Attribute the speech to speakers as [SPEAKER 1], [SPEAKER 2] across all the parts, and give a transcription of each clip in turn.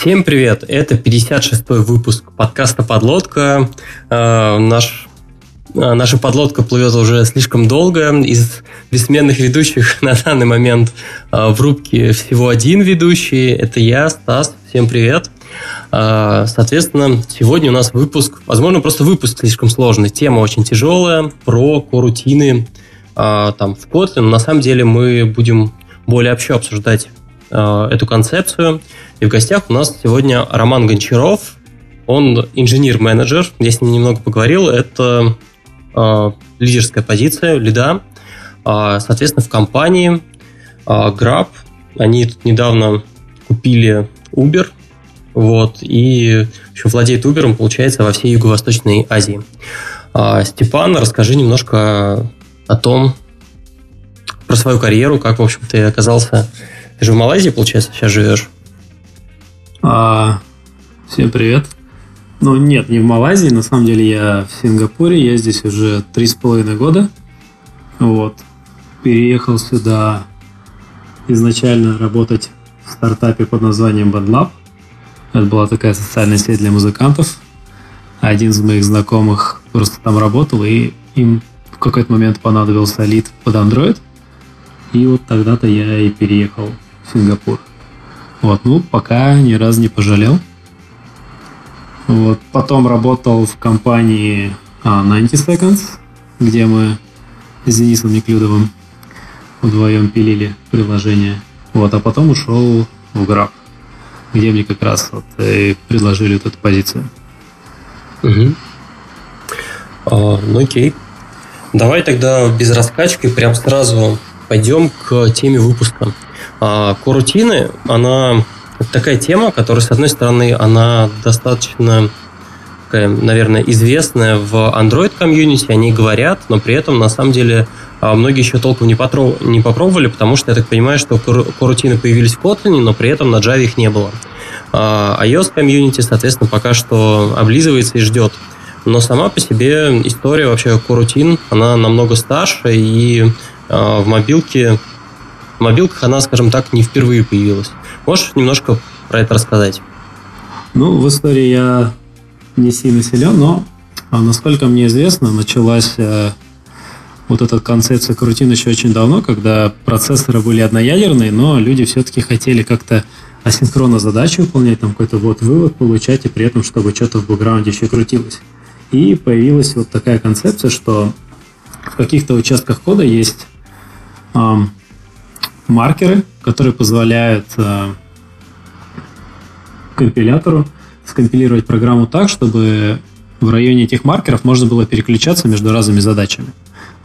[SPEAKER 1] Всем привет! Это 56-й выпуск подкаста «Подлодка». Э, наш э, Наша подлодка плывет уже слишком долго. Из бессменных ведущих на данный момент э, в рубке всего один ведущий. Это я, Стас. Всем привет. Соответственно, сегодня у нас выпуск, возможно, просто выпуск слишком сложный. Тема очень тяжелая, про корутины там, в Kotlin. На самом деле мы будем более общо обсуждать эту концепцию. И в гостях у нас сегодня Роман Гончаров. Он инженер-менеджер. Я с ним немного поговорил. Это э, лидерская позиция, лида. Э, соответственно, в компании э, Grab. Они тут недавно купили Uber. Вот, и еще владеет Uber, получается, во всей Юго-Восточной Азии. Э, Степан, расскажи немножко о том, про свою карьеру, как, в общем, ты оказался... Ты же в Малайзии, получается, сейчас живешь?
[SPEAKER 2] А, всем привет. Ну, нет, не в Малайзии, на самом деле я в Сингапуре, я здесь уже три с половиной года. Вот. Переехал сюда изначально работать в стартапе под названием BandLab. Это была такая социальная сеть для музыкантов. Один из моих знакомых просто там работал, и им в какой-то момент понадобился лид под Android. И вот тогда-то я и переехал Сингапур. Вот, ну, пока ни разу не пожалел. Вот, потом работал в компании а, 90 Seconds, где мы с Денисом Неклюдовым вдвоем пилили приложение. Вот, а потом ушел в Grab, где мне как раз вот и предложили вот эту позицию.
[SPEAKER 1] Угу. А, ну окей. Давай тогда без раскачки прям сразу пойдем к теме выпуска. А корутины, она такая тема, которая, с одной стороны, она достаточно такая, наверное, известная в Android комьюнити, они говорят, но при этом, на самом деле, а, многие еще толком не, потров... не попробовали, потому что, я так понимаю, что корутины появились в Kotlin, но при этом на Java их не было. А iOS комьюнити, соответственно, пока что облизывается и ждет. Но сама по себе история вообще корутин, она намного старше, и в мобилке в мобилках она, скажем так, не впервые появилась. Можешь немножко про это рассказать?
[SPEAKER 2] Ну, в истории я не сильно силен, но, а, насколько мне известно, началась э, вот эта концепция крутин еще очень давно, когда процессоры были одноядерные, но люди все-таки хотели как-то асинхронно задачи выполнять, там какой-то вот вывод получать, и при этом, чтобы что-то в бэкграунде еще крутилось. И появилась вот такая концепция, что в каких-то участках кода есть маркеры, которые позволяют э, компилятору скомпилировать программу так, чтобы в районе этих маркеров можно было переключаться между разными задачами.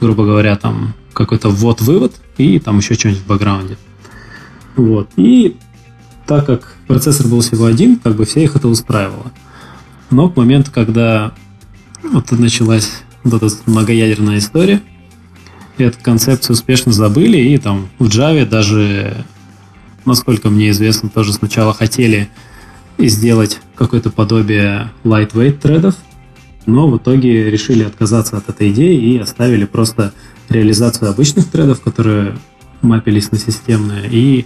[SPEAKER 2] Грубо говоря, там какой-то ввод-вывод и там еще что-нибудь в бэкграунде. Вот. И так как процессор был всего один, как бы все их это устраивало. Но к моменту, когда вот началась вот эта многоядерная история, эту концепцию успешно забыли, и там в Java даже, насколько мне известно, тоже сначала хотели сделать какое-то подобие lightweight тредов, но в итоге решили отказаться от этой идеи и оставили просто реализацию обычных тредов, которые мапились на системные, и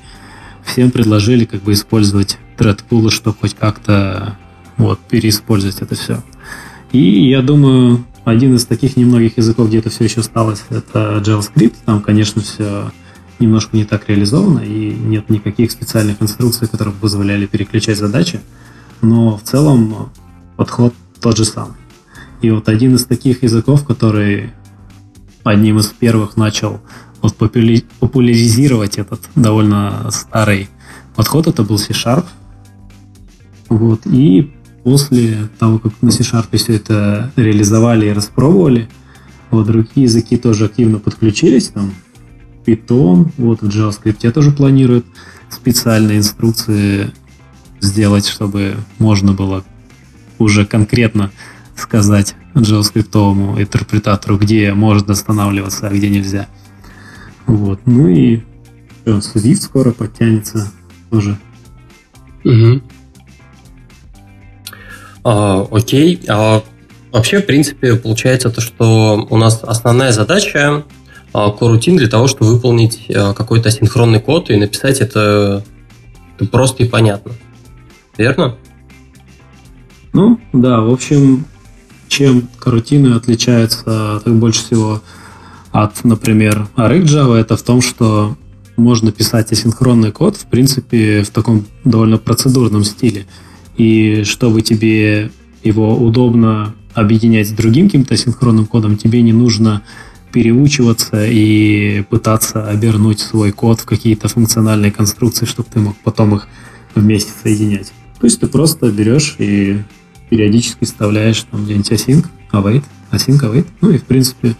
[SPEAKER 2] всем предложили как бы использовать тред пулы, чтобы хоть как-то вот, переиспользовать это все. И я думаю, один из таких немногих языков, где это все еще осталось, это JavaScript. Там, конечно, все немножко не так реализовано, и нет никаких специальных инструкций, которые бы позволяли переключать задачи. Но в целом подход тот же самый. И вот один из таких языков, который одним из первых начал вот популяризировать этот довольно старый подход, это был C-Sharp. Вот. И после того, как на C-Sharp все это реализовали и распробовали, вот другие языки тоже активно подключились, там Python, вот в JavaScript тоже планируют специальные инструкции сделать, чтобы можно было уже конкретно сказать JavaScript интерпретатору, где может останавливаться, а где нельзя. Вот. Ну и Swift скоро подтянется тоже.
[SPEAKER 1] Угу. А, окей. А, вообще, в принципе, получается то, что у нас основная задача а, корутин для того, чтобы выполнить а, какой-то асинхронный код и написать это, это просто и понятно. верно?
[SPEAKER 2] Ну, да, в общем, чем карутины отличаются так больше всего от, например, Arc Java, это в том, что можно писать асинхронный код, в принципе, в таком довольно процедурном стиле. И чтобы тебе его удобно объединять с другим каким-то синхронным кодом, тебе не нужно переучиваться и пытаться обернуть свой код в какие-то функциональные конструкции, чтобы ты мог потом их вместе соединять. То есть ты просто берешь и периодически вставляешь там где-нибудь async, await, async, await. Ну и, в принципе,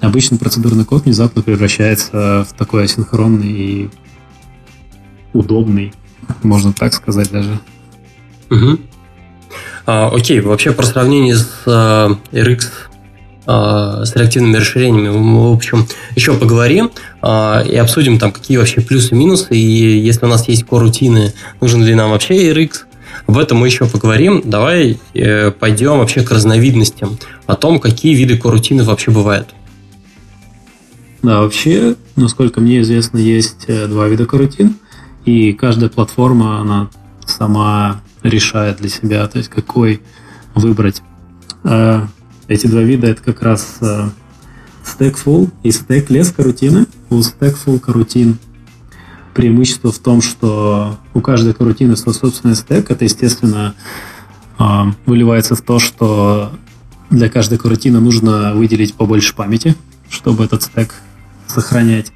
[SPEAKER 2] обычный процедурный код внезапно превращается в такой асинхронный и удобный, можно так сказать даже.
[SPEAKER 1] Угу. А, окей, вообще про сравнение с а, RX а, с реактивными расширениями мы, в общем, еще поговорим а, и обсудим там, какие вообще плюсы и минусы, и если у нас есть корутины, нужен ли нам вообще RX, об этом мы еще поговорим. Давай э, пойдем вообще к разновидностям, о том, какие виды корутины вообще бывают.
[SPEAKER 2] Да, вообще, насколько мне известно, есть э, два вида корутин, и каждая платформа, она сама решает для себя, то есть какой выбрать. А эти два вида это как раз э, Stackful и Stackless карутины. У Stackful карутин преимущество в том, что у каждой карутины свой собственный стек. Это, естественно, а, выливается в то, что для каждой карутины нужно выделить побольше памяти, чтобы этот стек сохранять.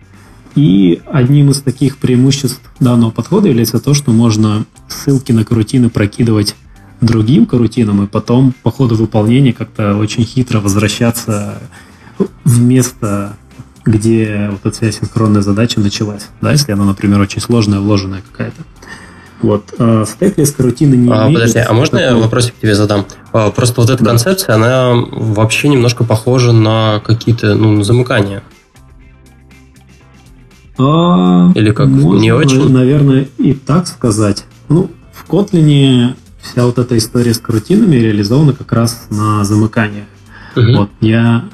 [SPEAKER 2] И одним из таких преимуществ данного подхода является то, что можно ссылки на карутины прокидывать другим карутинам и потом по ходу выполнения как-то очень хитро возвращаться в место где вот эта вся синхронная задача началась. Да, если она, например, очень сложная, вложенная какая-то. Вот. А стеклес карутины не
[SPEAKER 1] а, Подожди, а можно такого... я вопросик тебе задам? А, просто вот эта да. концепция, она вообще немножко похожа на какие-то ну, замыкания.
[SPEAKER 2] А, Или как? Можно, не очень? Наверное, и так сказать. Ну, в Kotlin вся вот эта история с карутинами реализована как раз на замыканиях. Угу. Вот я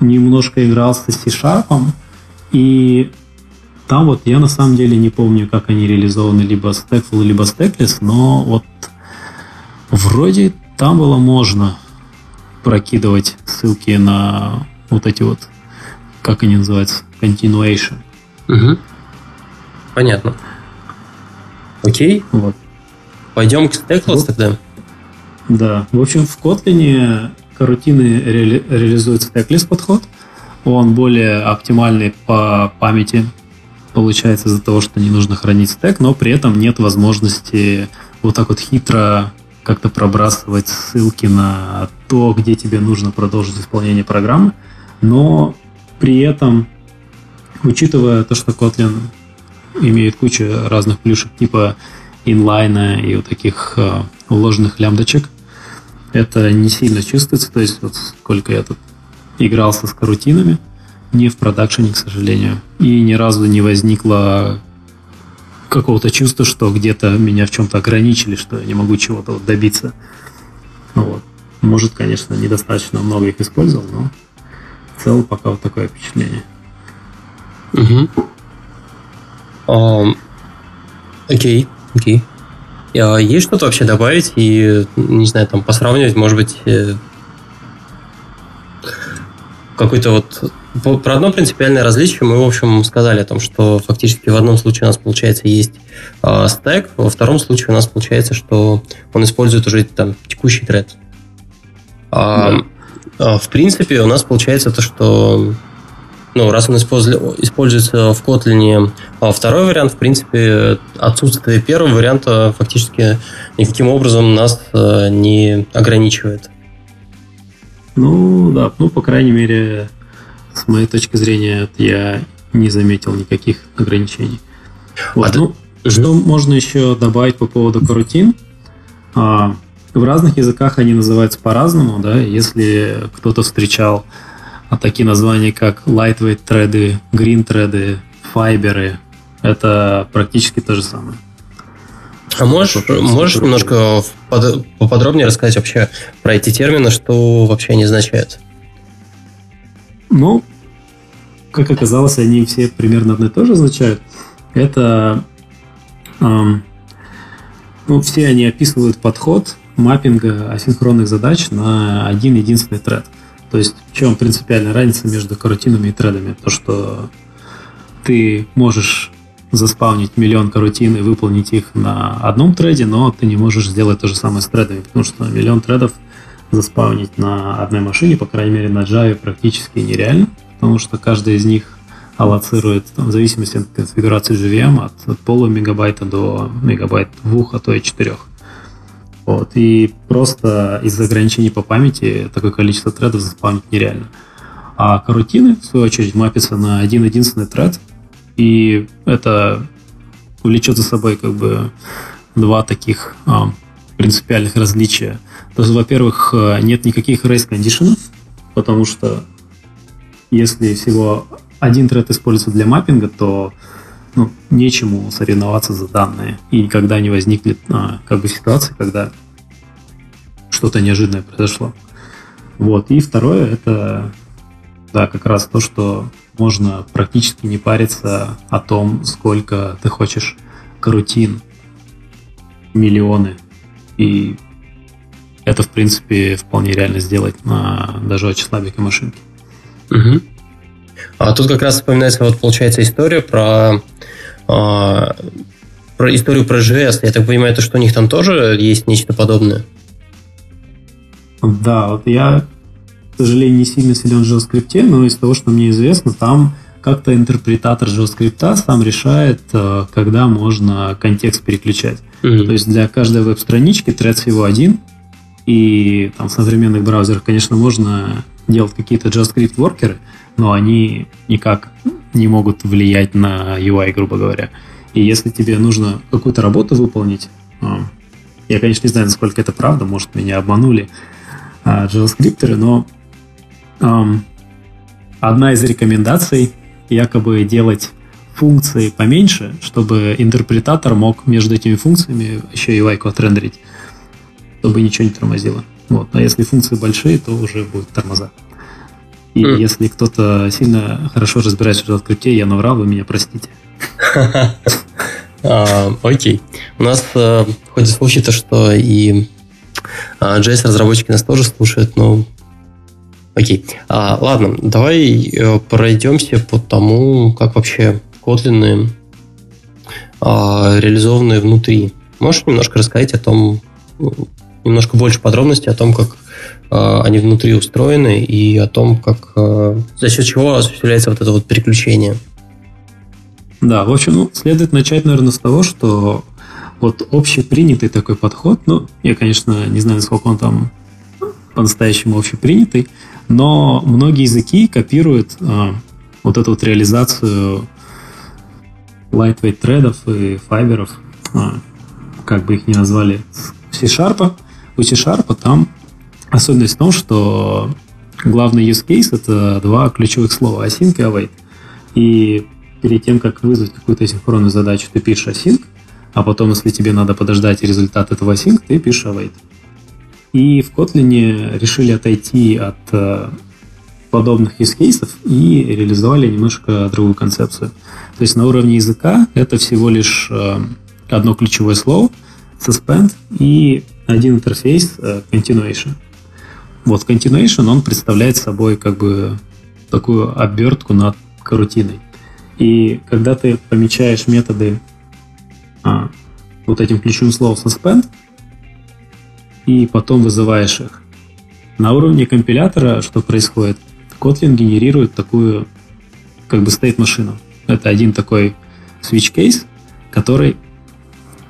[SPEAKER 2] немножко играл с C-Sharp, и там вот я на самом деле не помню, как они реализованы либо Stackful, либо Stackless, но вот вроде там было можно прокидывать ссылки на вот эти вот, как они называются, continuation.
[SPEAKER 1] Угу. Понятно. Окей. Вот. Пойдем к Stackless вот. тогда.
[SPEAKER 2] Да. В общем, в Kotlin Карутины ре- реализует стеклис подход. Он более оптимальный по памяти, получается из-за того, что не нужно хранить стек, но при этом нет возможности вот так вот хитро как-то пробрасывать ссылки на то, где тебе нужно продолжить исполнение программы. Но при этом, учитывая то, что Kotlin имеет кучу разных плюшек типа инлайна и вот таких э, вложенных лямбдочек, это не сильно чувствуется. То есть вот сколько я тут игрался с карутинами, не в продакшене, к сожалению, и ни разу не возникло какого-то чувства, что где-то меня в чем-то ограничили, что я не могу чего-то вот добиться. Вот. Может, конечно, недостаточно много их использовал, но в целом пока вот такое впечатление.
[SPEAKER 1] Угу. Окей, окей. А есть что-то вообще добавить и, не знаю, там посравнивать, может быть, э, какой-то вот... Про одно принципиальное различие мы, в общем, сказали о том, что фактически в одном случае у нас, получается, есть э, стек, во втором случае у нас получается, что он использует уже там текущий тред. А, да. В принципе, у нас получается то, что ну, раз он используется в Kotlin, а второй вариант, в принципе, отсутствие первого варианта фактически никаким образом нас э, не ограничивает.
[SPEAKER 2] Ну, да, ну, по крайней мере, с моей точки зрения, я не заметил никаких ограничений. Вот, а ну, ты... что можно еще добавить по поводу карутин? А, в разных языках они называются по-разному, да, если кто-то встречал а такие названия, как lightweight треды, green треды, файберы, это практически то же самое.
[SPEAKER 1] А можешь, можешь немножко под, поподробнее рассказать вообще про эти термины, что вообще они означают?
[SPEAKER 2] Ну, как оказалось, они все примерно одно и то же означают. Это эм, ну, все они описывают подход маппинга асинхронных задач на один единственный тред. То есть в чем принципиальная разница между карутинами и тредами? То, что ты можешь заспаунить миллион карутин и выполнить их на одном треде, но ты не можешь сделать то же самое с тредами, потому что миллион тредов заспаунить на одной машине, по крайней мере на Java практически нереально, потому что каждый из них аллоцирует там, в зависимости от конфигурации JVM от, от полумегабайта до мегабайт двух, а то и четырех. Вот. И просто из-за ограничений по памяти такое количество тредов заспавнить нереально. А карутины, в свою очередь, мапятся на один единственный тред, и это влечет за собой как бы два таких а, принципиальных различия. То есть, во-первых, нет никаких race conditions, потому что если всего один тред используется для маппинга, то ну, нечему соревноваться за данные. И никогда не возникнет а, как бы ситуации, когда что-то неожиданное произошло. Вот. И второе, это да, как раз то, что можно практически не париться о том, сколько ты хочешь карутин, миллионы. И это, в принципе, вполне реально сделать на даже очень слабенькой машинке.
[SPEAKER 1] Угу. А тут как раз вспоминается, вот получается, история про, э, про историю про JS. Я так понимаю, то, что у них там тоже есть нечто подобное?
[SPEAKER 2] Да, вот я, к сожалению, не сильно силен в JavaScript, но из того, что мне известно, там как-то интерпретатор JavaScript сам решает, э, когда можно контекст переключать. Mm-hmm. То есть для каждой веб-странички тред всего один, и там в современных браузерах, конечно, можно делать какие-то JavaScript-воркеры, но они никак не могут влиять на UI, грубо говоря. И если тебе нужно какую-то работу выполнить, а, я, конечно, не знаю, насколько это правда, может, меня обманули а, JavaScript, но одна из рекомендаций якобы делать функции поменьше, чтобы интерпретатор мог между этими функциями еще UI-код рендерить, чтобы ничего не тормозило. Вот. А если функции большие, то уже будет тормоза. И mm. если кто-то сильно хорошо разбирается в JavaScript, я наврал, вы меня простите.
[SPEAKER 1] А, окей. У нас э, ходит слухи, то, что и а, JS-разработчики нас тоже слушают, но окей. А, ладно, давай э, пройдемся по тому, как вообще Kotlin реализованы внутри. Можешь немножко рассказать о том, немножко больше подробностей о том, как Э, они внутри устроены, и о том, как э, за счет чего осуществляется вот это вот переключение.
[SPEAKER 2] Да, в общем, ну, следует начать, наверное, с того, что вот общепринятый такой подход, ну, я, конечно, не знаю, насколько он там по-настоящему общепринятый, но многие языки копируют э, вот эту вот реализацию lightweight тредов и файберов, э, как бы их ни назвали, C-Sharp. У C-Sharp там Особенность в том, что главный use case — это два ключевых слова — async и await. И перед тем, как вызвать какую-то синхронную задачу, ты пишешь async, а потом, если тебе надо подождать результат этого async, ты пишешь await. И в Kotlin решили отойти от э, подобных use cases и реализовали немножко другую концепцию. То есть на уровне языка это всего лишь э, одно ключевое слово, suspend, и один интерфейс э, continuation. Вот continuation, он представляет собой как бы такую обертку над карутиной. И когда ты помечаешь методы а, вот этим ключевым словом suspend, и потом вызываешь их, на уровне компилятора что происходит? Kotlin генерирует такую как бы state машину. Это один такой switch case, который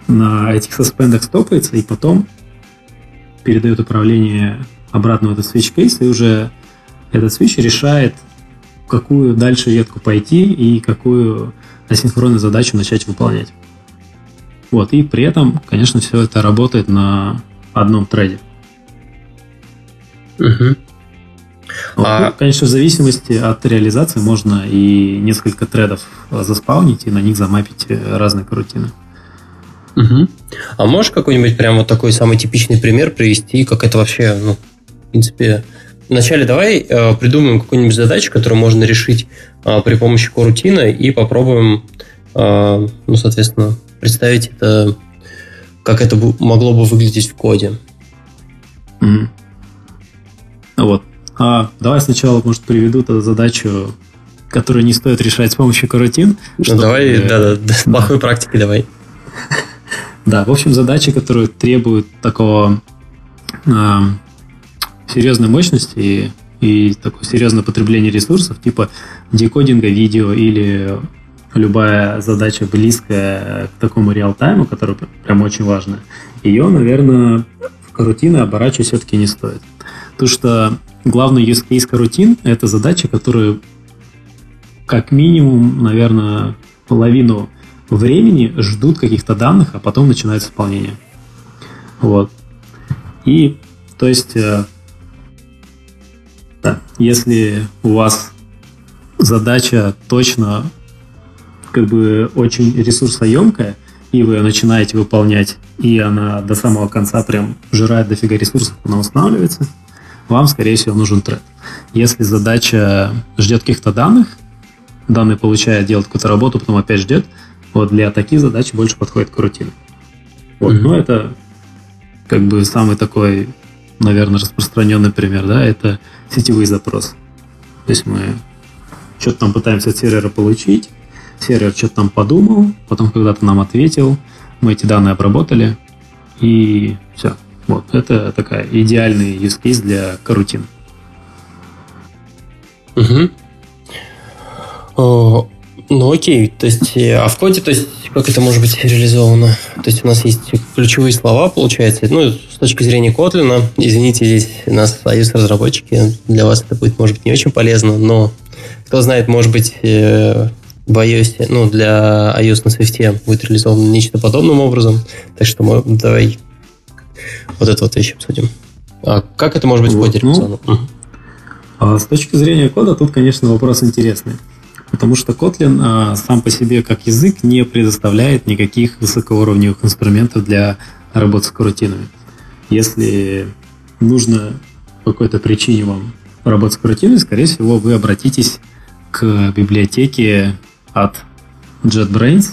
[SPEAKER 2] на этих суспендах стопается и потом передает управление обратно в этот switch case, и уже этот switch решает, какую дальше ветку пойти и какую асинхронную задачу начать выполнять. Вот, и при этом, конечно, все это работает на одном треде. Угу. Вот, а... ну, конечно, в зависимости от реализации можно и несколько тредов заспаунить и на них замапить разные карутины.
[SPEAKER 1] Угу. А можешь какой-нибудь прям вот такой самый типичный пример привести, как это вообще ну, принципе, вначале давай э, придумаем какую-нибудь задачу, которую можно решить э, при помощи корутина и попробуем, э, ну, соответственно, представить это как это могло бы выглядеть в коде.
[SPEAKER 2] Mm. Вот. А давай сначала, может, приведу эту задачу, которую не стоит решать с помощью карутин.
[SPEAKER 1] Ну, чтобы... давай, да, да, с плохой практики давай.
[SPEAKER 2] Да, в общем, задачи, которые требуют такого э, серьезной мощности и, и такое серьезное потребление ресурсов, типа декодинга видео или любая задача близкая к такому реал-тайму, которая прям очень важная, ее, наверное, в карутины оборачивать все-таки не стоит. Потому что главный use case карутин – это задача, которая как минимум, наверное, половину времени ждут каких-то данных, а потом начинается исполнение. Вот. И, то есть, э, да, если у вас задача точно как бы очень ресурсоемкая, и вы начинаете выполнять, и она до самого конца прям жирает дофига ресурсов, она устанавливается, вам, скорее всего, нужен тред. Если задача ждет каких-то данных, данные получает, делает какую-то работу, потом опять ждет, вот для таких задач больше подходит карутина. Вот, mm-hmm. но это как бы самый такой, наверное, распространенный пример, да, это сетевые запросы. То есть мы что-то там пытаемся от сервера получить, сервер что-то там подумал, потом когда-то нам ответил, мы эти данные обработали, и все. Вот, это такая идеальный use case для карутин.
[SPEAKER 1] Угу. Ну окей, то есть, э, а в коде, то есть, как это может быть реализовано? То есть у нас есть ключевые слова, получается, ну, с точки зрения Kotlin, извините, здесь у нас iOS-разработчики, для вас это будет, может быть, не очень полезно, но кто знает, может быть, э, в iOS, ну, для iOS на Swift будет реализовано нечто подобным образом. Так что мы, давай вот это вот еще обсудим. А как это может быть вот, в коде ну?
[SPEAKER 2] А с точки зрения кода тут, конечно, вопрос интересный. Потому что Kotlin а, сам по себе как язык не предоставляет никаких высокоуровневых инструментов для работы с карутинами. Если нужно по какой-то причине вам работать с карутиной, скорее всего, вы обратитесь к библиотеке от JetBrains,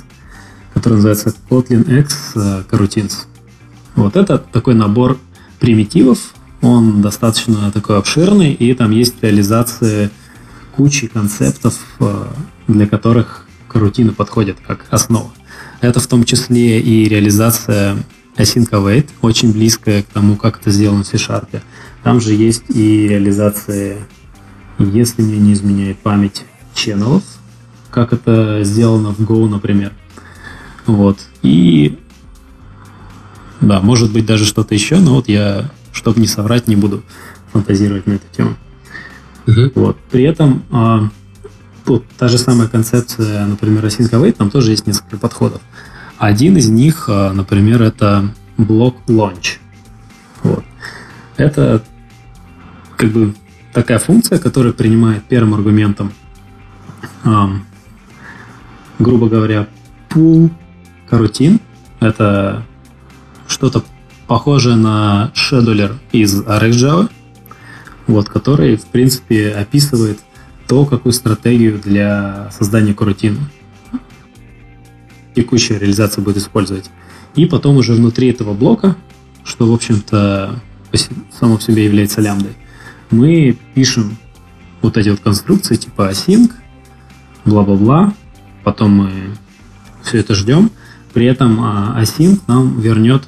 [SPEAKER 2] который называется Kotlin X Coroutines. Вот это такой набор примитивов, он достаточно такой обширный, и там есть реализация кучи концептов, э, для которых карутины подходят как основа. Это в том числе и реализация async await, очень близкая к тому, как это сделано в C-Sharp. Там же есть и реализация, если мне не изменяет память, ченнелов, как это сделано в Go, например. Вот. И да, может быть даже что-то еще, но вот я, чтобы не соврать, не буду фантазировать на эту тему. Uh-huh. Вот. При этом а, тут та же самая концепция, например, Async Await, там тоже есть несколько подходов. Один из них, а, например, это блок launch. Вот. Это как бы такая функция, которая принимает первым аргументом грубо говоря, пул карутин. Это что-то похожее на шедулер из RxJava, вот, который, в принципе, описывает то, какую стратегию для создания карутин текущая реализация будет использовать. И потом уже внутри этого блока, что, в общем-то, само в себе является лямбдой, мы пишем вот эти вот конструкции типа async, бла-бла-бла, потом мы все это ждем. При этом а, async нам вернет,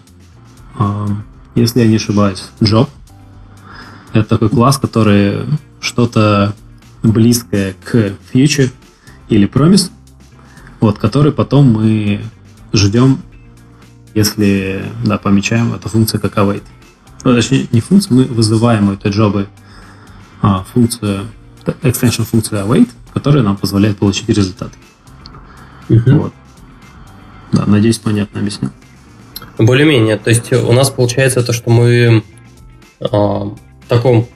[SPEAKER 2] а, если я не ошибаюсь, job. Это такой класс, который что-то близкое к future или promise, вот, который потом мы ждем, если да, помечаем эту функцию как await. Ну, точнее, не функцию, мы вызываем эту джобы а, функцию, extension функцию await, которая нам позволяет получить результат. Угу. Вот. Да, надеюсь, понятно объяснил.
[SPEAKER 1] Более-менее. То есть у нас получается то, что мы э, в таком...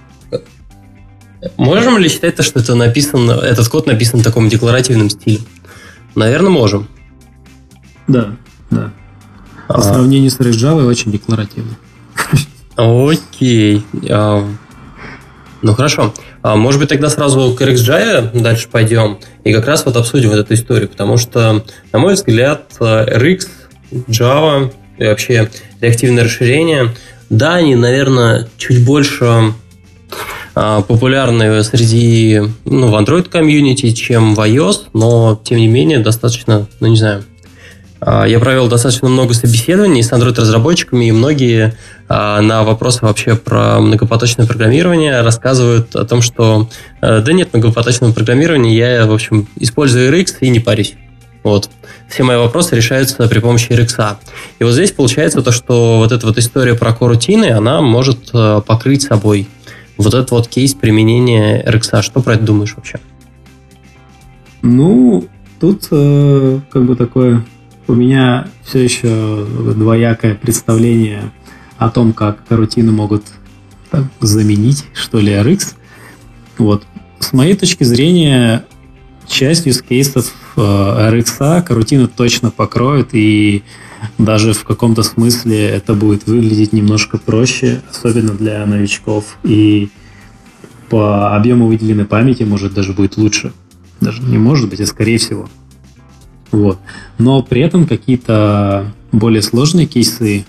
[SPEAKER 1] Можем ли считать, то, что это написано, этот код написан в таком декларативном стиле? Наверное, можем.
[SPEAKER 2] Да, да. По а... сравнению с Java очень декларативно.
[SPEAKER 1] Окей. А, ну хорошо. А может быть, тогда сразу к RxJava дальше пойдем и как раз вот обсудим вот эту историю, потому что, на мой взгляд, RX, Java и вообще реактивное расширение, да, они, наверное, чуть больше а, популярны среди, ну, в Android комьюнити, чем в iOS, но, тем не менее, достаточно, ну, не знаю, а, я провел достаточно много собеседований с Android-разработчиками, и многие а, на вопросы вообще про многопоточное программирование рассказывают о том, что э, да нет многопоточного программирования, я, в общем, использую RX и не парюсь. Вот. Все мои вопросы решаются при помощи RX. И вот здесь получается то, что вот эта вот история про корутины, она может э, покрыть собой вот этот вот кейс применения RX. Что про это думаешь вообще?
[SPEAKER 2] Ну, тут э, как бы такое у меня все еще двоякое представление о том, как карутины могут так, заменить, что ли, RX. Вот. С моей точки зрения, часть из кейсов RX карутины точно покроют, и даже в каком-то смысле это будет выглядеть немножко проще, особенно для новичков. И по объему выделенной памяти может даже будет лучше. Даже не может быть, а скорее всего. Вот. Но при этом какие-то более сложные кейсы,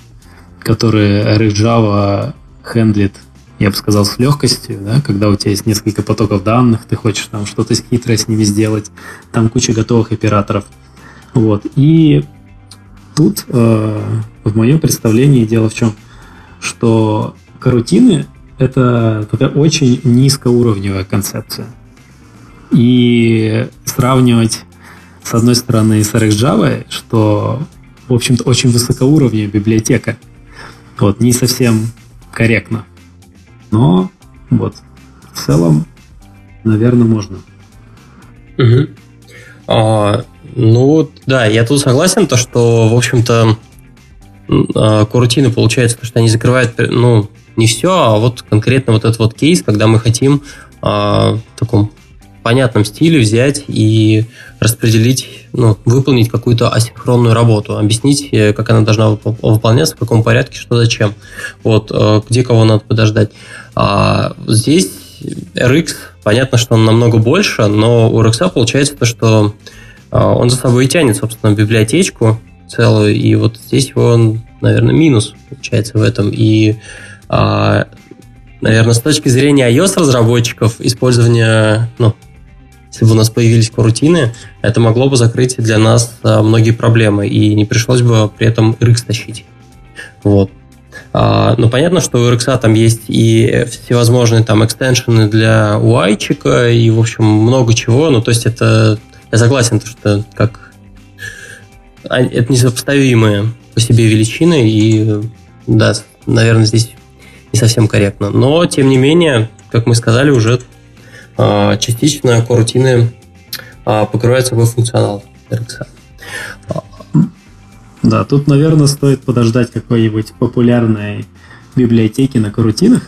[SPEAKER 2] которые RxJava хендлит, я бы сказал, с легкостью, да, когда у тебя есть несколько потоков данных, ты хочешь там что-то хитрое с ними сделать, там куча готовых операторов. Вот. И тут э, в моем представлении дело в чем, что карутины — это такая очень низкоуровневая концепция. И сравнивать с одной стороны, с RxJava, что, в общем-то, очень высокоуровневая библиотека. Вот, не совсем корректно. Но, вот, в целом, наверное, можно.
[SPEAKER 1] Угу. А, ну, да, я тут согласен, то, что, в общем-то, а, корутины, получается, то, что они закрывают, ну, не все, а вот конкретно вот этот вот кейс, когда мы хотим а, в таком понятном стиле взять и распределить, ну, выполнить какую-то асинхронную работу, объяснить, э, как она должна выполняться, в каком порядке, что зачем, вот, э, где кого надо подождать. А здесь RX, понятно, что он намного больше, но у RX получается то, что э, он за собой тянет, собственно, библиотечку целую, и вот здесь его, наверное, минус получается в этом. И а, наверное, с точки зрения iOS-разработчиков, использование ну, если бы у нас появились корутины, это могло бы закрыть для нас а, многие проблемы, и не пришлось бы при этом RX тащить. Вот. А, но понятно, что у RX там есть и всевозможные там экстеншены для UI-чика, и, в общем, много чего. Ну, то есть это... Я согласен, что как... А, это несопоставимые по себе величины, и да, наверное, здесь не совсем корректно. Но, тем не менее, как мы сказали, уже частично корутины а, покрывают собой функционал RX.
[SPEAKER 2] Да, тут, наверное, стоит подождать какой-нибудь популярной библиотеки на корутинах,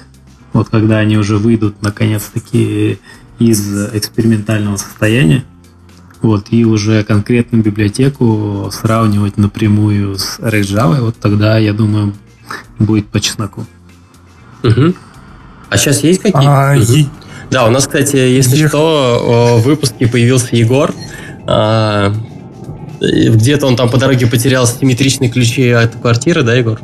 [SPEAKER 2] вот когда они уже выйдут наконец-таки из экспериментального состояния, вот, и уже конкретную библиотеку сравнивать напрямую с RxJava, вот тогда, я думаю, будет по чесноку.
[SPEAKER 1] Угу. А сейчас есть какие-то? А, угу. Да, у нас, кстати, если Ех... что, в выпуске появился Егор. А, где-то он там по дороге потерял симметричные ключи от квартиры, да, Егор?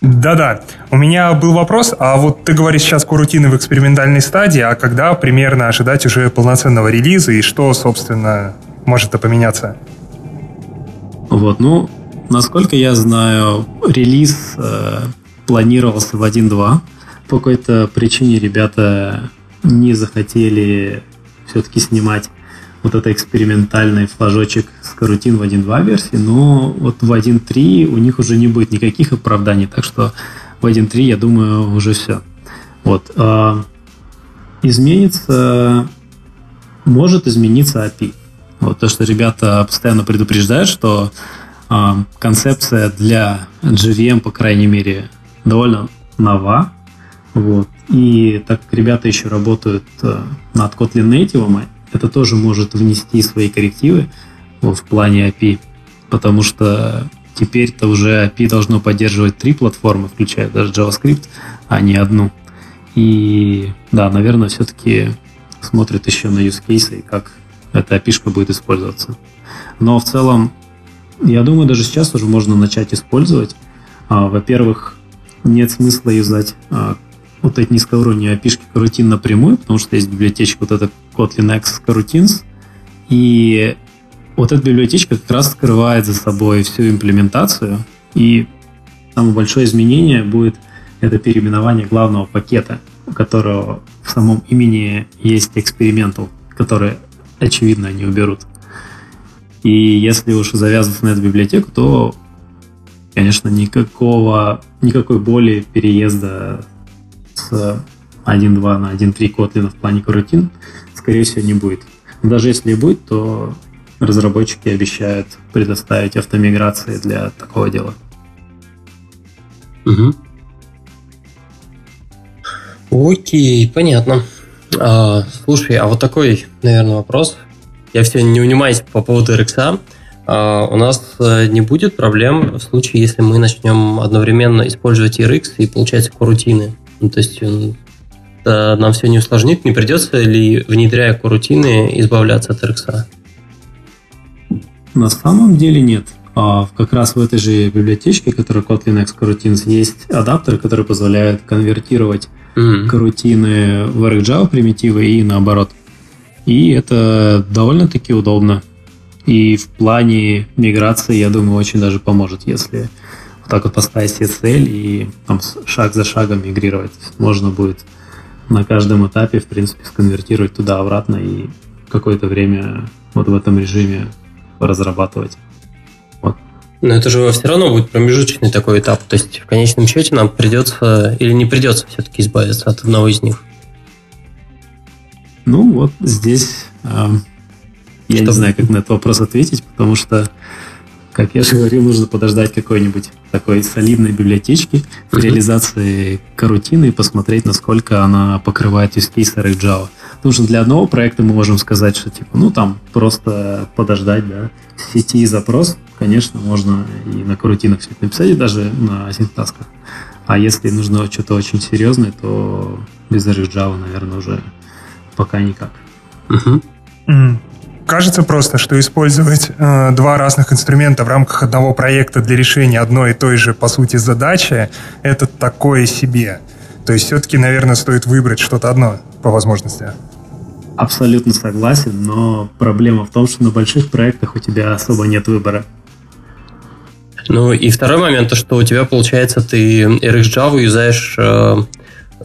[SPEAKER 3] Да-да. У меня был вопрос, а вот ты говоришь сейчас курутины в экспериментальной стадии, а когда примерно ожидать уже полноценного релиза и что, собственно, может поменяться?
[SPEAKER 2] Вот, ну, насколько я знаю, релиз э, планировался в 1.2. По какой-то причине ребята не захотели все-таки снимать вот это экспериментальный флажочек с карутин в 1.2 версии, но вот в 1.3 у них уже не будет никаких оправданий, так что в 1.3, я думаю, уже все. Вот. А, изменится, может измениться API. Вот то, что ребята постоянно предупреждают, что а, концепция для JVM, по крайней мере, довольно нова. Вот. И так как ребята еще работают э, над Kotlin Native, это тоже может внести свои коррективы вот, в плане API, потому что теперь-то уже API должно поддерживать три платформы, включая даже JavaScript, а не одну. И да, наверное, все-таки смотрят еще на use case и как эта API будет использоваться. Но в целом, я думаю, даже сейчас уже можно начать использовать. А, во-первых, нет смысла юзать а, вот эти низкоуровневые API карутин напрямую, потому что есть библиотечка вот эта Kotlin X Coroutines, и вот эта библиотечка как раз скрывает за собой всю имплементацию, и самое большое изменение будет это переименование главного пакета, у которого в самом имени есть экспериментал, который, очевидно, они уберут. И если уж завязываться на эту библиотеку, то, конечно, никакого, никакой боли переезда с 1.2 на 1.3 Kotlin в плане корутин, скорее всего, не будет. Даже если и будет, то разработчики обещают предоставить автомиграции для такого дела.
[SPEAKER 1] Угу. Окей, понятно. А, слушай, а вот такой, наверное, вопрос. Я все не унимаюсь по поводу RX. А, у нас э, не будет проблем в случае, если мы начнем одновременно использовать RX и, получается, корутины. Ну, то есть нам все не усложнит, не придется ли, внедряя корутины, избавляться от RX?
[SPEAKER 2] На самом деле нет. А как раз в этой же библиотечке, которая Kotlin X Coroutines, есть адаптеры, которые позволяют конвертировать mm-hmm. карутины в RxJava примитивы и наоборот. И это довольно-таки удобно. И в плане миграции, я думаю, очень даже поможет, если вот так вот поставить себе цель и там шаг за шагом мигрировать. Можно будет на каждом этапе, в принципе, сконвертировать туда-обратно и какое-то время вот в этом режиме разрабатывать.
[SPEAKER 1] Вот. Но это же все равно будет промежуточный такой этап. То есть в конечном счете нам придется или не придется все-таки избавиться от одного из них.
[SPEAKER 2] Ну вот здесь э, я Что? не знаю, как на этот вопрос ответить, потому что как я же говорил, нужно подождать какой-нибудь такой солидной библиотечки в реализации карутины и посмотреть, насколько она покрывает use case Java. Потому что для одного проекта мы можем сказать, что типа, ну там просто подождать, да, сети запрос, конечно, можно и на карутинах все это написать, и даже на синтасках. А если нужно что-то очень серьезное, то без Java, наверное, уже пока никак.
[SPEAKER 3] Uh-huh. Mm. Кажется просто, что использовать э, два разных инструмента в рамках одного проекта для решения одной и той же, по сути, задачи, это такое себе. То есть все-таки, наверное, стоит выбрать что-то одно по возможности.
[SPEAKER 2] Абсолютно согласен, но проблема в том, что на больших проектах у тебя особо нет выбора.
[SPEAKER 1] Ну и второй момент, то что у тебя, получается, ты RxJava юзаешь, э,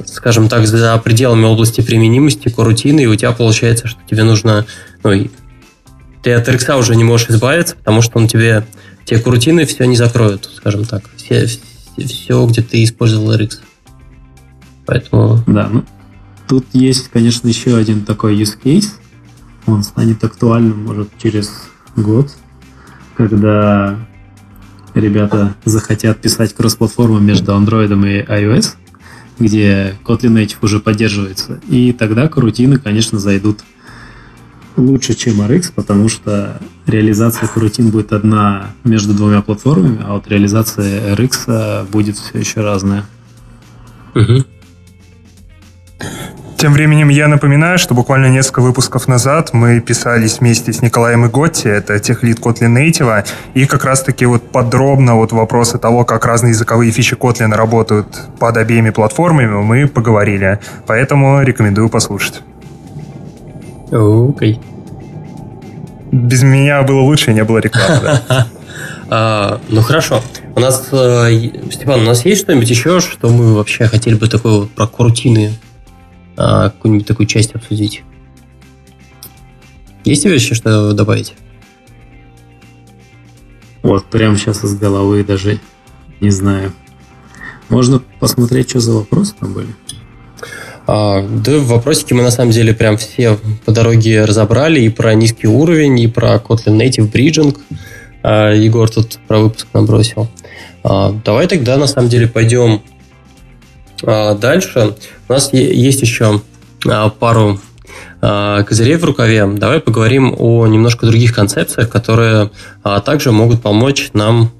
[SPEAKER 1] скажем так, за пределами области применимости, корутины, и у тебя получается, что тебе нужно ну, ты от RX уже не можешь избавиться, потому что он тебе, те крутины все не закроют, скажем так. Все, все, где ты использовал RX. Поэтому...
[SPEAKER 2] Да, ну, тут есть, конечно, еще один такой use case. Он станет актуальным, может, через год, когда ребята захотят писать кросс-платформу между Android и iOS, где Kotlin Native уже поддерживается. И тогда крутины, конечно, зайдут лучше, чем RX, потому что реализация корутин будет одна между двумя платформами, а вот реализация RX будет все еще разная.
[SPEAKER 3] Угу. Тем временем я напоминаю, что буквально несколько выпусков назад мы писались вместе с Николаем и Готти, это техлит Kotlin Native, и как раз-таки вот подробно вот вопросы того, как разные языковые фичи Kotlin работают под обеими платформами, мы поговорили. Поэтому рекомендую послушать.
[SPEAKER 1] Окей.
[SPEAKER 3] Без меня было лучше, не было рекламы.
[SPEAKER 1] А, ну хорошо. У нас, э, Степан, у нас есть что-нибудь еще, что мы вообще хотели бы такое про корутины, а, какую-нибудь такую часть обсудить? Есть тебе еще что добавить?
[SPEAKER 2] Вот, прямо сейчас из головы даже не знаю. Можно посмотреть, что за вопросы там были?
[SPEAKER 1] А, да, вопросики мы на самом деле прям все по дороге разобрали и про низкий уровень, и про Kotlin Native Bridging. А, Егор тут про выпуск набросил. А, давай тогда на самом деле пойдем дальше. У нас есть еще пару козырей в рукаве. Давай поговорим о немножко других концепциях, которые также могут помочь нам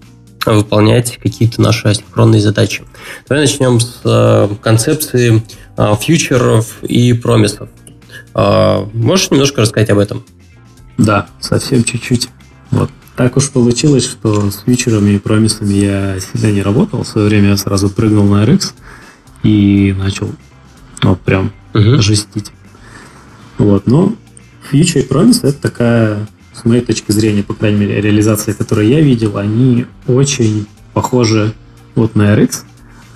[SPEAKER 1] выполнять какие-то наши асинхронные задачи. Давай начнем с концепции фьючеров и промисов. Э, можешь немножко рассказать об этом?
[SPEAKER 2] Да, совсем чуть-чуть. Вот. Так уж получилось, что с фьючерами и промисами я сильно не работал. В свое время я сразу прыгнул на RX и начал вот прям угу. жестить. Вот, но фьючер и промис это такая, с моей точки зрения, по крайней мере, реализация, которую я видел, они очень похожи вот на RX,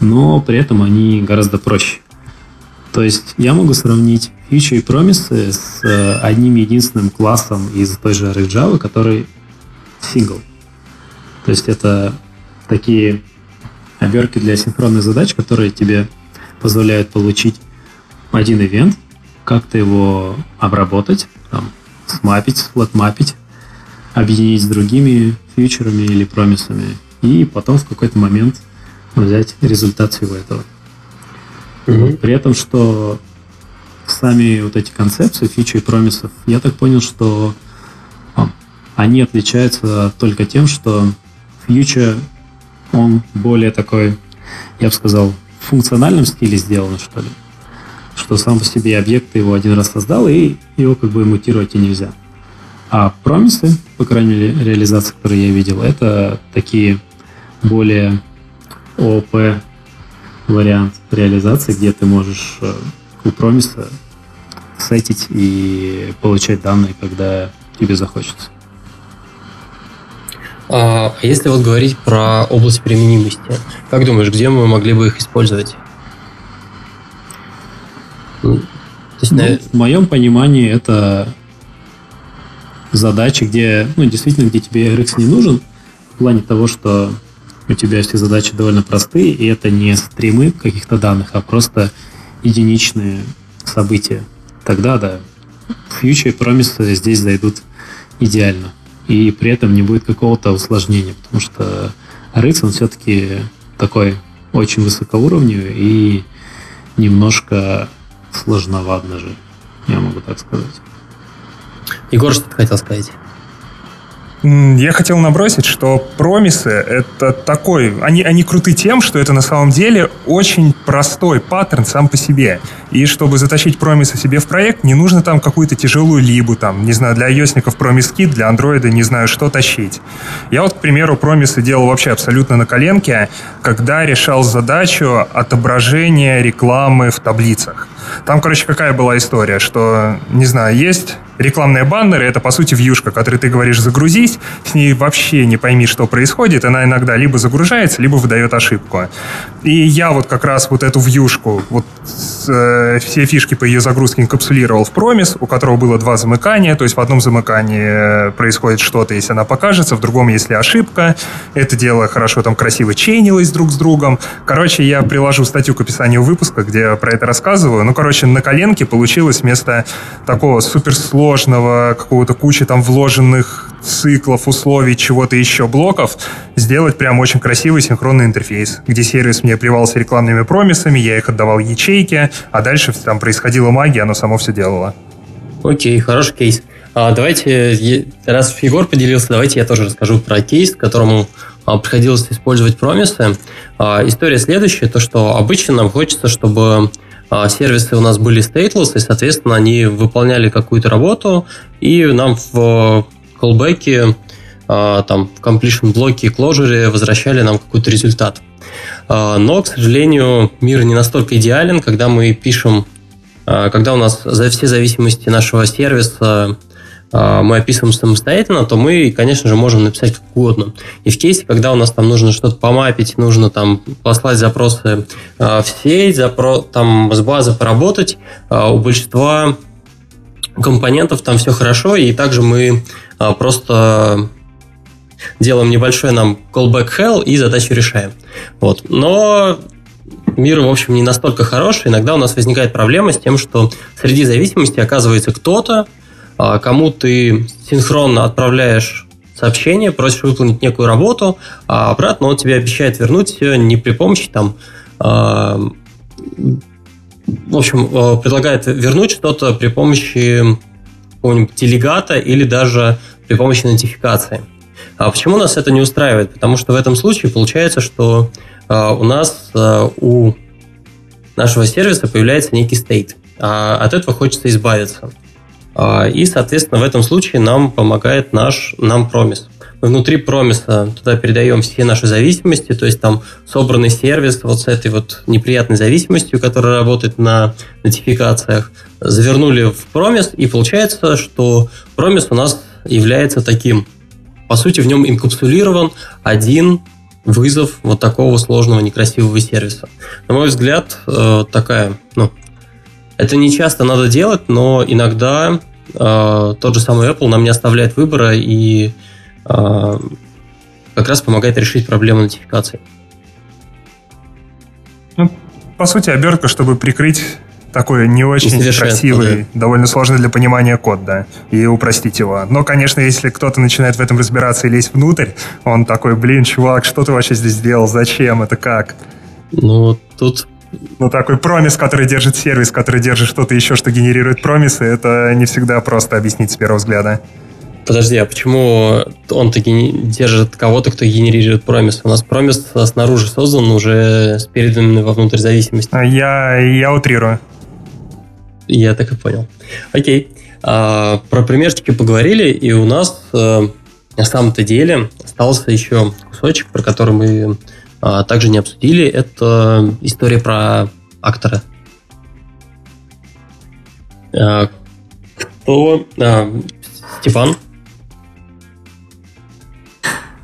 [SPEAKER 2] но при этом они гораздо проще. То есть я могу сравнить фичи и промисы с э, одним единственным классом из той же RX Java, который сингл. То есть это такие оберки для синхронных задач, которые тебе позволяют получить один ивент, как-то его обработать, там, смапить, сплотмапить, объединить с другими фьючерами или промисами, и потом в какой-то момент взять результат всего этого. Mm-hmm. При этом, что сами вот эти концепции, фичи и промисов, я так понял, что а, они отличаются только тем, что фьючер, он более такой, я бы сказал, в функциональном стиле сделан, что ли. Что сам по себе объект ты его один раз создал, и его как бы мутировать и нельзя. А промисы, по крайней мере, реализации, которые я видел, это такие более ООП вариант реализации, где ты можешь э, у промиса сетить и получать данные, когда тебе захочется.
[SPEAKER 1] А, а если вот говорить про область применимости, как думаешь, где мы могли бы их использовать?
[SPEAKER 2] Ну, есть, ну, на... В моем понимании это задачи, где, ну, действительно, где тебе RX не нужен, в плане того, что у тебя все задачи довольно простые, и это не стримы каких-то данных, а просто единичные события. Тогда, да, фьючер и промисы здесь зайдут идеально. И при этом не будет какого-то усложнения, потому что RX, он все-таки такой очень высокоуровневый и немножко сложноват даже, я могу так сказать.
[SPEAKER 1] Егор, что ты хотел сказать?
[SPEAKER 3] Я хотел набросить, что промисы — это такой... Они, они круты тем, что это на самом деле очень простой паттерн сам по себе. И чтобы затащить промисы себе в проект, не нужно там какую-то тяжелую либу, там, не знаю, для iOS-ников промис-кит, для андроида не знаю, что тащить. Я вот, к примеру, промисы делал вообще абсолютно на коленке, когда решал задачу отображения рекламы в таблицах. Там, короче, какая была история, что, не знаю, есть рекламные баннеры, это, по сути, вьюшка, которой ты говоришь «загрузись», с ней вообще не пойми, что происходит, она иногда либо загружается, либо выдает ошибку. И я вот как раз вот эту вьюшку, вот э, все фишки по ее загрузке инкапсулировал в промис, у которого было два замыкания, то есть в одном замыкании э, происходит что-то, если она покажется, в другом, если ошибка. Это дело хорошо там красиво чейнилось друг с другом. Короче, я приложу статью к описанию выпуска, где я про это рассказываю. Ну, короче, на коленке получилось вместо такого суперсложного, какого-то кучи там вложенных циклов, условий, чего-то еще, блоков, сделать прям очень красивый синхронный интерфейс, где сервис мне плевался рекламными промисами, я их отдавал ячейке, а дальше там происходила магия, оно само все делало.
[SPEAKER 1] Окей, хороший кейс. А, давайте, раз Егор поделился, давайте я тоже расскажу про кейс, которому а, приходилось использовать промисы. А, история следующая, то что обычно нам хочется, чтобы сервисы у нас были stateless, и, соответственно, они выполняли какую-то работу, и нам в callback, а, там, в completion блоке и closure возвращали нам какой-то результат. А, но, к сожалению, мир не настолько идеален, когда мы пишем, когда у нас за все зависимости нашего сервиса а, мы описываем самостоятельно, то мы, конечно же, можем написать как угодно. И в кейсе, когда у нас там нужно что-то помапить, нужно там послать запросы а, в сеть, запро- там с базы поработать, а, у большинства компонентов там все хорошо, и также мы просто делаем небольшой нам callback hell и задачу решаем. Вот. Но мир, в общем, не настолько хороший. Иногда у нас возникает проблема с тем, что среди зависимостей оказывается кто-то, а, кому ты синхронно отправляешь сообщение, просишь выполнить некую работу, а обратно он тебе обещает вернуть не при помощи там а, в общем, а, предлагает вернуть что-то при помощи какого-нибудь делегата или даже при помощи нотификации. А почему нас это не устраивает? Потому что в этом случае получается, что у нас у нашего сервиса появляется некий стейт. А от этого хочется избавиться. А, и, соответственно, в этом случае нам помогает наш нам промис. Мы внутри промиса туда передаем все наши зависимости, то есть там собранный сервис вот с этой вот неприятной зависимостью, которая работает на нотификациях, завернули в промис, и получается, что промис у нас является таким. По сути, в нем инкапсулирован один вызов вот такого сложного, некрасивого сервиса. На мой взгляд, э, такая, ну, это не часто надо делать, но иногда э, тот же самый Apple нам не оставляет выбора и э, как раз помогает решить проблему нотификации.
[SPEAKER 3] Ну, по сути, обертка, чтобы прикрыть такой не очень красивый, да. довольно сложный для понимания код, да, и упростить его. Но, конечно, если кто-то начинает в этом разбираться и лезть внутрь, он такой, блин, чувак, что ты вообще здесь сделал, зачем, это как?
[SPEAKER 1] Ну, тут
[SPEAKER 3] ну, такой промис, который держит сервис, который держит что-то еще, что генерирует промисы, это не всегда просто объяснить с первого взгляда.
[SPEAKER 1] Подожди, а почему он таки держит кого-то, кто генерирует промис? У нас промис снаружи создан уже с переданными вовнутрь зависимости.
[SPEAKER 3] А я, я утрирую.
[SPEAKER 1] Я так и понял. Окей. А, про примерчики поговорили, и у нас а, на самом-то деле остался еще кусочек, про который мы также не обсудили. Это история про актора. А, кто? А, Степан?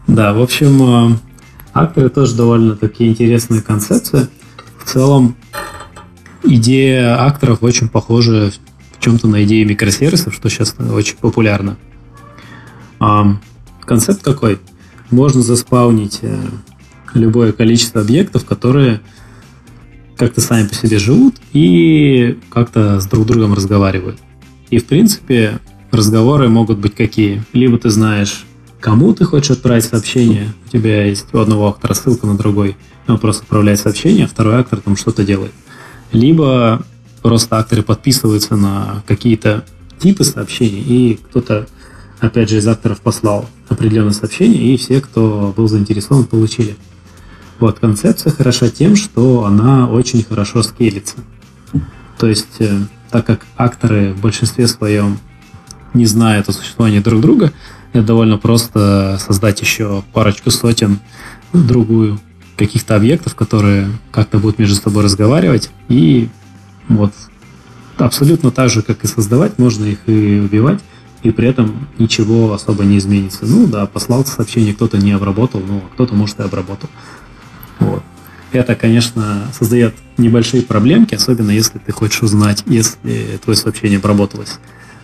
[SPEAKER 2] Да, в общем, акторы тоже довольно такие интересные концепции. В целом, идея акторов очень похожа в чем-то на идею микросервисов, что сейчас очень популярно. А, концепт какой? Можно заспаунить э, любое количество объектов, которые как-то сами по себе живут и как-то с друг другом разговаривают. И, в принципе, разговоры могут быть какие. Либо ты знаешь, кому ты хочешь отправить сообщение, у тебя есть у одного актора ссылка на другой, он просто отправляет сообщение, а второй актор там что-то делает либо просто акторы подписываются на какие-то типы сообщений, и кто-то, опять же, из акторов послал определенное сообщение, и все, кто был заинтересован, получили. Вот, концепция хороша тем, что она очень хорошо скелится. То есть, э, так как акторы в большинстве своем не знают о существовании друг друга, это довольно просто создать еще парочку сотен, другую каких-то объектов, которые как-то будут между собой разговаривать. И вот абсолютно так же, как и создавать, можно их и убивать, и при этом ничего особо не изменится. Ну да, послал сообщение, кто-то не обработал, ну, а кто-то, может, и обработал. Вот. Это, конечно, создает небольшие проблемки, особенно если ты хочешь узнать, если твое сообщение обработалось.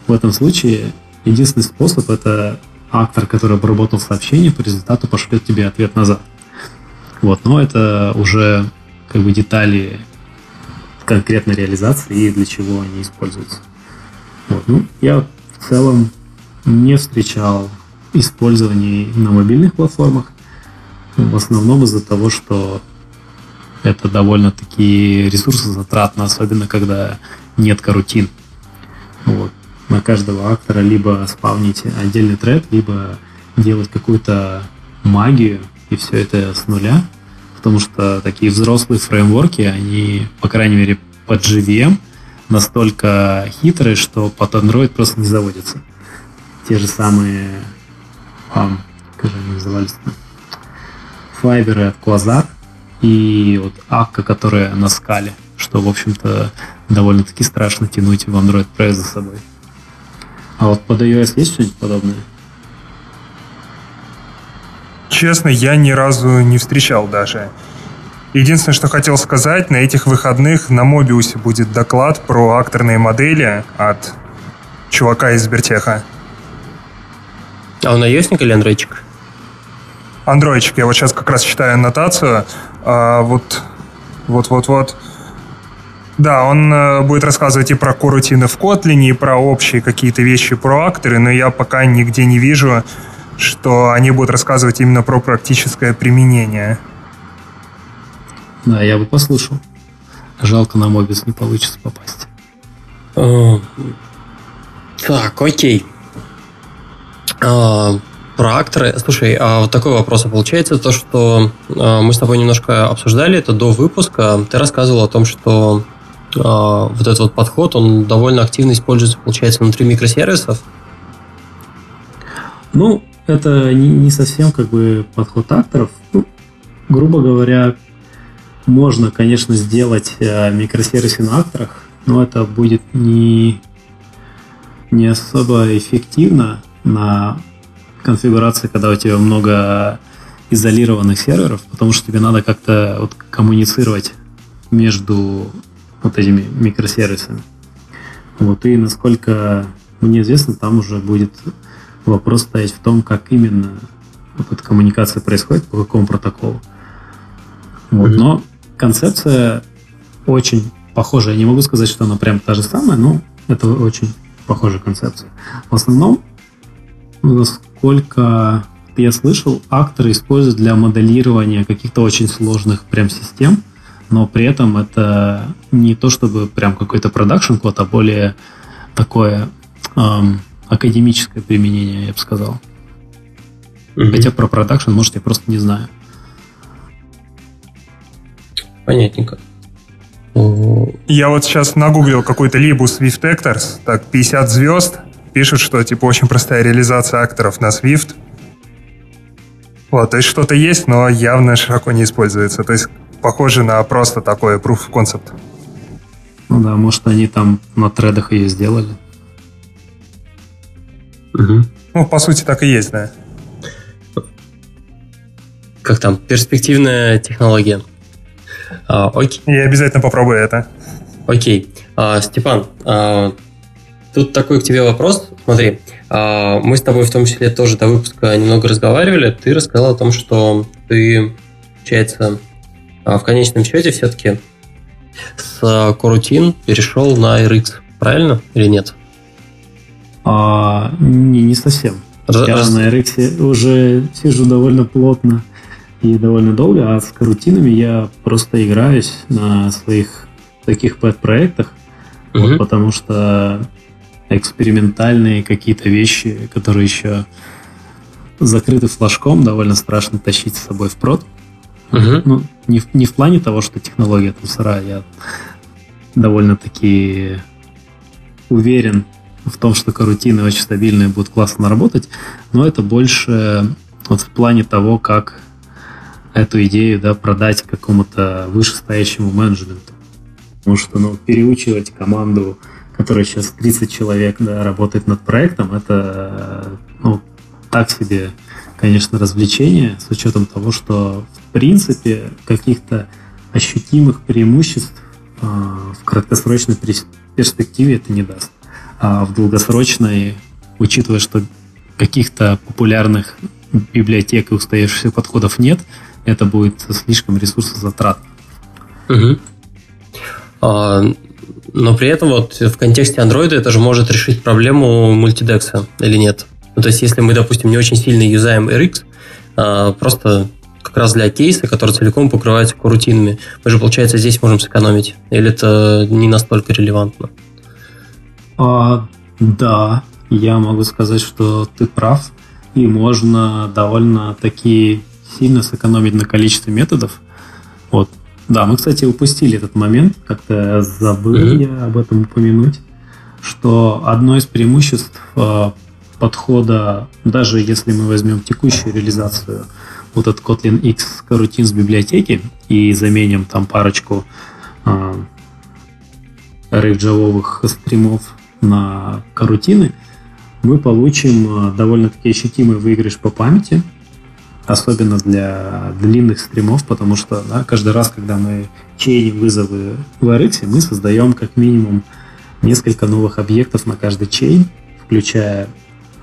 [SPEAKER 2] В этом случае единственный способ – это актор, который обработал сообщение, по результату пошлет тебе ответ назад. Вот, но это уже как бы детали конкретной реализации и для чего они используются. Вот, ну, я в целом не встречал использований на мобильных платформах, в основном из-за того, что это довольно-таки ресурсозатратно, особенно когда нет карутин. Вот. На каждого актора либо спавнить отдельный тред, либо делать какую-то магию, и все это с нуля, потому что такие взрослые фреймворки, они, по крайней мере, под JVM настолько хитрые, что под Android просто не заводятся. Те же самые, а, как же они назывались файберы от Quasar и вот Akka, которая на скале, что, в общем-то, довольно-таки страшно тянуть в Android Press за собой. А вот под iOS есть что-нибудь подобное?
[SPEAKER 3] Честно, я ни разу не встречал даже. Единственное, что хотел сказать, на этих выходных на Мобиусе будет доклад про акторные модели от чувака из Сбертеха.
[SPEAKER 1] А он iOS или андроидчик?
[SPEAKER 3] Андроидчик. Я вот сейчас как раз читаю аннотацию. А, вот, вот, вот, вот. Да, он э, будет рассказывать и про корутины в Kotlin, и про общие какие-то вещи про акторы, но я пока нигде не вижу что они будут рассказывать именно про практическое применение.
[SPEAKER 2] Да, я бы послушал. Жалко, на Мобис не получится попасть.
[SPEAKER 1] Так, окей. А, про акторы. Слушай, а вот такой вопрос. Получается то, что а, мы с тобой немножко обсуждали это до выпуска. Ты рассказывал о том, что а, вот этот вот подход, он довольно активно используется, получается, внутри микросервисов.
[SPEAKER 2] Ну, это не, не совсем как бы подход акторов. Ну, грубо говоря, можно, конечно, сделать э, микросервисы на акторах, но это будет не, не особо эффективно на конфигурации, когда у тебя много изолированных серверов, потому что тебе надо как-то вот коммуницировать между вот этими микросервисами. Вот, и насколько мне известно, там уже будет вопрос стоять в том, как именно вот эта коммуникация происходит, по какому протоколу. Вот, mm-hmm. Но концепция очень похожая. Я не могу сказать, что она прям та же самая, но это очень похожая концепция. В основном, насколько я слышал, акторы используют для моделирования каких-то очень сложных прям систем, но при этом это не то чтобы прям какой-то продакшн код, а более такое эм, академическое применение, я бы сказал. Mm-hmm. Хотя про продакшн, может, я просто не знаю.
[SPEAKER 1] Понятненько.
[SPEAKER 3] Я вот сейчас нагуглил какой-то Libus Swift Actors, так, 50 звезд, пишут, что типа очень простая реализация акторов на Swift. Вот, то есть что-то есть, но явно широко не используется. То есть похоже на просто такой proof of concept.
[SPEAKER 2] Ну да, может они там на тредах ее сделали.
[SPEAKER 3] Угу. Ну, по сути, так и есть, да.
[SPEAKER 1] Как там, перспективная технология.
[SPEAKER 3] А, окей. Я обязательно попробую это.
[SPEAKER 1] Окей. А, Степан, а, тут такой к тебе вопрос. Смотри, а, мы с тобой в том числе тоже до выпуска немного разговаривали. Ты рассказал о том, что ты, получается, а, в конечном счете все-таки с Coroutine перешел на RX, правильно или нет?
[SPEAKER 2] А, не, не совсем. Раз... Я на RX уже сижу довольно плотно и довольно долго, а с карутинами я просто играюсь на своих таких пэт-проектах, угу. вот, потому что экспериментальные какие-то вещи, которые еще закрыты флажком, довольно страшно тащить с собой в прод. Угу. Ну, не, в, не в плане того, что технология там сырая, я довольно-таки уверен в том, что карутины очень стабильные будут классно работать, но это больше вот в плане того, как эту идею да, продать какому-то вышестоящему менеджменту. Потому что ну, переучивать команду, которая сейчас 30 человек да, работает над проектом, это ну, так себе, конечно, развлечение, с учетом того, что в принципе каких-то ощутимых преимуществ э, в краткосрочной перспективе это не даст. А в долгосрочной, учитывая, что каких-то популярных библиотек и устоявшихся подходов нет, это будет слишком ресурсозатратно.
[SPEAKER 1] Угу. А, но при этом вот в контексте Android это же может решить проблему мультидекса или нет? Ну, то есть, если мы, допустим, не очень сильно юзаем RX, а, просто как раз для кейса, который целиком покрывается корутинами, мы же, получается, здесь можем сэкономить? Или это не настолько релевантно?
[SPEAKER 2] А, да, я могу сказать, что ты прав, и можно довольно такие сильно сэкономить на количестве методов. Вот. Да, мы, кстати, упустили этот момент, как-то забыл mm-hmm. я об этом упомянуть, что одно из преимуществ э, подхода, даже если мы возьмем текущую реализацию, вот этот Kotlin X корутин с библиотеки и заменим там парочку э, рейвджавовых стримов на карутины, мы получим э, довольно-таки ощутимый выигрыш по памяти – особенно для длинных стримов, потому что да, каждый раз, когда мы чейним вызовы в RX, мы создаем как минимум несколько новых объектов на каждый чейн, включая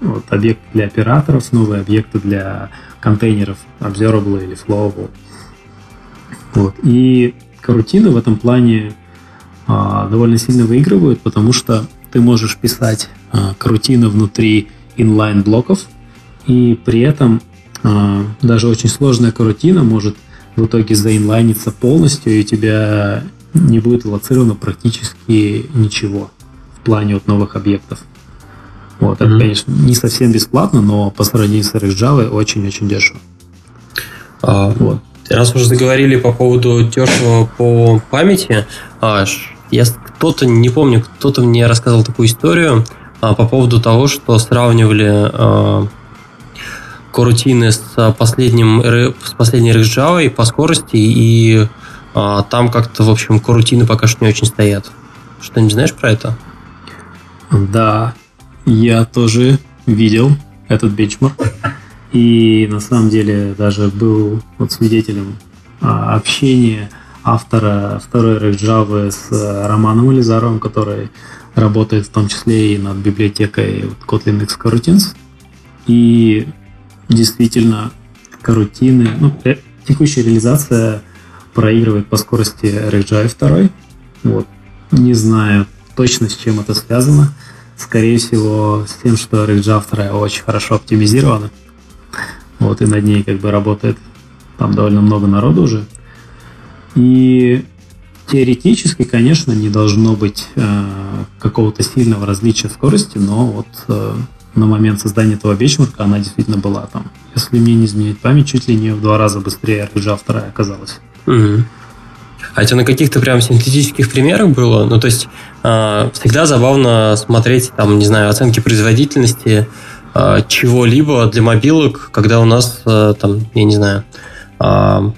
[SPEAKER 2] вот, объект для операторов, новые объекты для контейнеров Observable или Flowable. Вот. И карутины в этом плане а, довольно сильно выигрывают, потому что ты можешь писать а, карутины внутри inline блоков, и при этом даже очень сложная карутина может в итоге заинлайниться полностью, и у тебя не будет аллоцировано практически ничего в плане вот новых объектов. Вот, это, mm-hmm. конечно, не совсем бесплатно, но по сравнению с RxJava очень-очень дешево.
[SPEAKER 1] А, вот. Раз уже заговорили по поводу дешево по памяти, а, я кто-то, не помню, кто-то мне рассказывал такую историю а, по поводу того, что сравнивали а, корутины с последним с последней RxJava по скорости, и а, там как-то, в общем, корутины пока что не очень стоят. Что-нибудь знаешь про это?
[SPEAKER 2] Да, я тоже видел этот бенчмарк. И на самом деле даже был вот свидетелем а, общения автора второй рэк Java с э, Романом Элизаровым, который работает в том числе и над библиотекой Kotlin X Coroutines. И действительно, карутины, ну, э, текущая реализация проигрывает по скорости RxJava 2. Вот. Не знаю точно, с чем это связано. Скорее всего, с тем, что RxJava 2 очень хорошо оптимизирована. Вот, и над ней как бы работает там довольно много народу уже. И теоретически, конечно, не должно быть э, какого-то сильного различия скорости, но вот э, на момент создания этого бенчмарка она действительно была там. Если мне не изменить память, чуть ли не в два раза быстрее RxJava 2 оказалась.
[SPEAKER 1] Угу. А это на каких-то прям синтетических примерах было? Ну, то есть э, всегда забавно смотреть, там, не знаю, оценки производительности э, чего-либо для мобилок, когда у нас, э, там, я не знаю, э,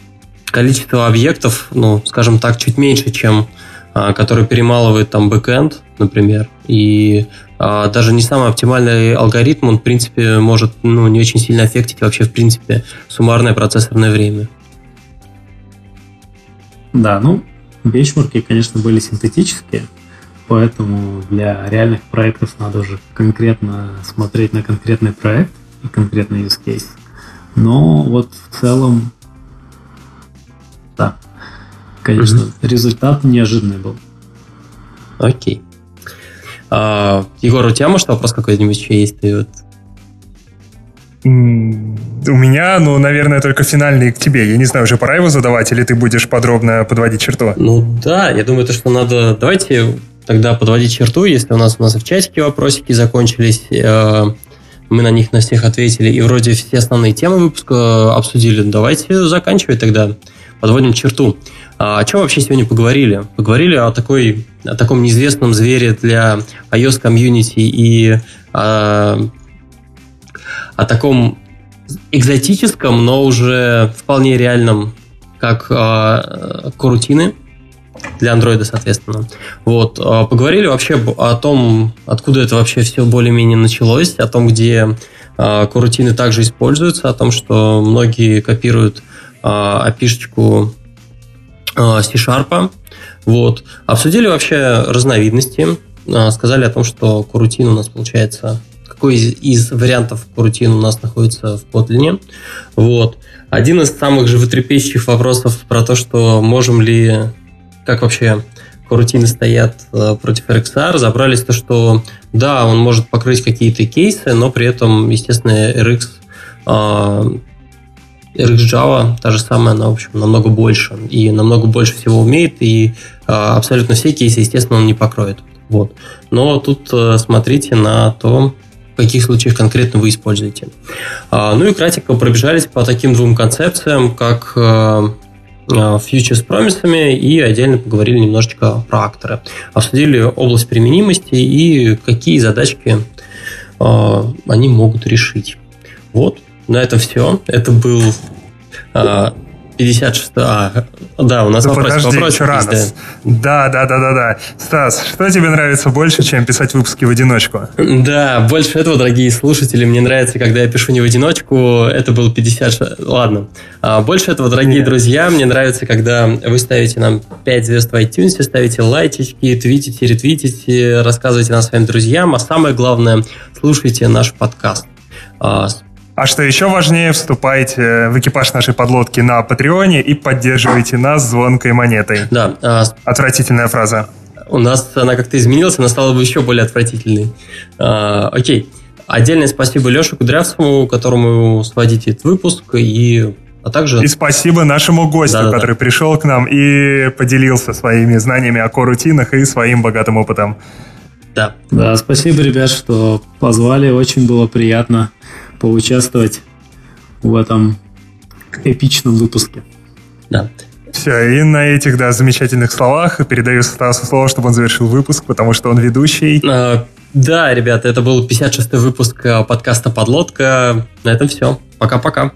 [SPEAKER 1] количество объектов, ну, скажем так, чуть меньше, чем э, который перемалывает там бэкэнд, например, и э, даже не самый оптимальный алгоритм, он, в принципе, может ну, не очень сильно аффектить вообще, в принципе, суммарное процессорное время.
[SPEAKER 2] Да, ну, бенчмарки, конечно, были синтетические, поэтому для реальных проектов надо уже конкретно смотреть на конкретный проект и конкретный use case. Но вот в целом, да, конечно, mm результат неожиданный был.
[SPEAKER 1] Окей. А, Егор, у тебя, может, вопрос какой-нибудь еще есть? Ты вот
[SPEAKER 3] у меня, ну, наверное, только финальный к тебе. Я не знаю, уже пора его задавать, или ты будешь подробно подводить черту?
[SPEAKER 1] Ну да, я думаю, то, что надо... Давайте тогда подводить черту, если у нас у нас в чатике вопросики закончились, э, мы на них на всех ответили, и вроде все основные темы выпуска обсудили. Давайте заканчивать тогда. Подводим черту. А о чем вообще сегодня поговорили? Поговорили о, такой, о таком неизвестном звере для iOS комьюнити и о о таком экзотическом, но уже вполне реальном, как э, корутины для андроида, соответственно. Вот. Э, поговорили вообще о том, откуда это вообще все более-менее началось, о том, где э, корутины также используются, о том, что многие копируют опишечку э, C-Sharp. Вот. Обсудили вообще разновидности, э, сказали о том, что корутин у нас получается какой из, из вариантов рутин у нас находится в Kotlin. Вот. Один из самых животрепещущих вопросов про то, что можем ли, как вообще корутины стоят э, против RxR, разобрались то, что да, он может покрыть какие-то кейсы, но при этом, естественно, RX, э, RX Java, та же самая, она, в общем, намного больше и намного больше всего умеет, и э, абсолютно все кейсы, естественно, он не покроет. Вот. Но тут смотрите на то, в каких случаях конкретно вы используете. А, ну и кратко пробежались по таким двум концепциям, как фьючер с промисами и отдельно поговорили немножечко про акторы. Обсудили область применимости и какие задачки а, они могут решить. Вот, на этом все. Это был 56 а, да, у нас
[SPEAKER 3] да вопрос, подожди, вопрос еще рано. Да. да, да, да, да, Стас, что тебе нравится больше, чем писать выпуски в одиночку?
[SPEAKER 1] Да, больше этого, дорогие слушатели, мне нравится, когда я пишу не в одиночку. Это был 50... Ладно. А больше этого, дорогие Нет. друзья, мне нравится, когда вы ставите нам 5 звезд в iTunes, ставите лайчики, твитите, ретвитите, рассказывайте нам своим друзьям, а самое главное, слушайте наш подкаст.
[SPEAKER 3] А, что еще важнее, вступайте в экипаж нашей подлодки на Патреоне и поддерживайте нас звонкой монетой.
[SPEAKER 1] Да. А...
[SPEAKER 3] Отвратительная фраза.
[SPEAKER 1] У нас она как-то изменилась, она стала бы еще более отвратительной. А, окей. Отдельное спасибо Леше Кудрявцеву, которому сводите этот выпуск, и а также...
[SPEAKER 3] И спасибо нашему гостю, да, который пришел к нам и поделился своими знаниями о корутинах и своим богатым опытом.
[SPEAKER 2] Да. Да, спасибо, ребят, что позвали. Очень было приятно поучаствовать в этом эпичном выпуске.
[SPEAKER 1] Да.
[SPEAKER 3] Все, и на этих, да, замечательных словах передаю Стасу слово, чтобы он завершил выпуск, потому что он ведущий.
[SPEAKER 1] А, да, ребята, это был 56-й выпуск э, подкаста «Подлодка». На этом все. Пока-пока.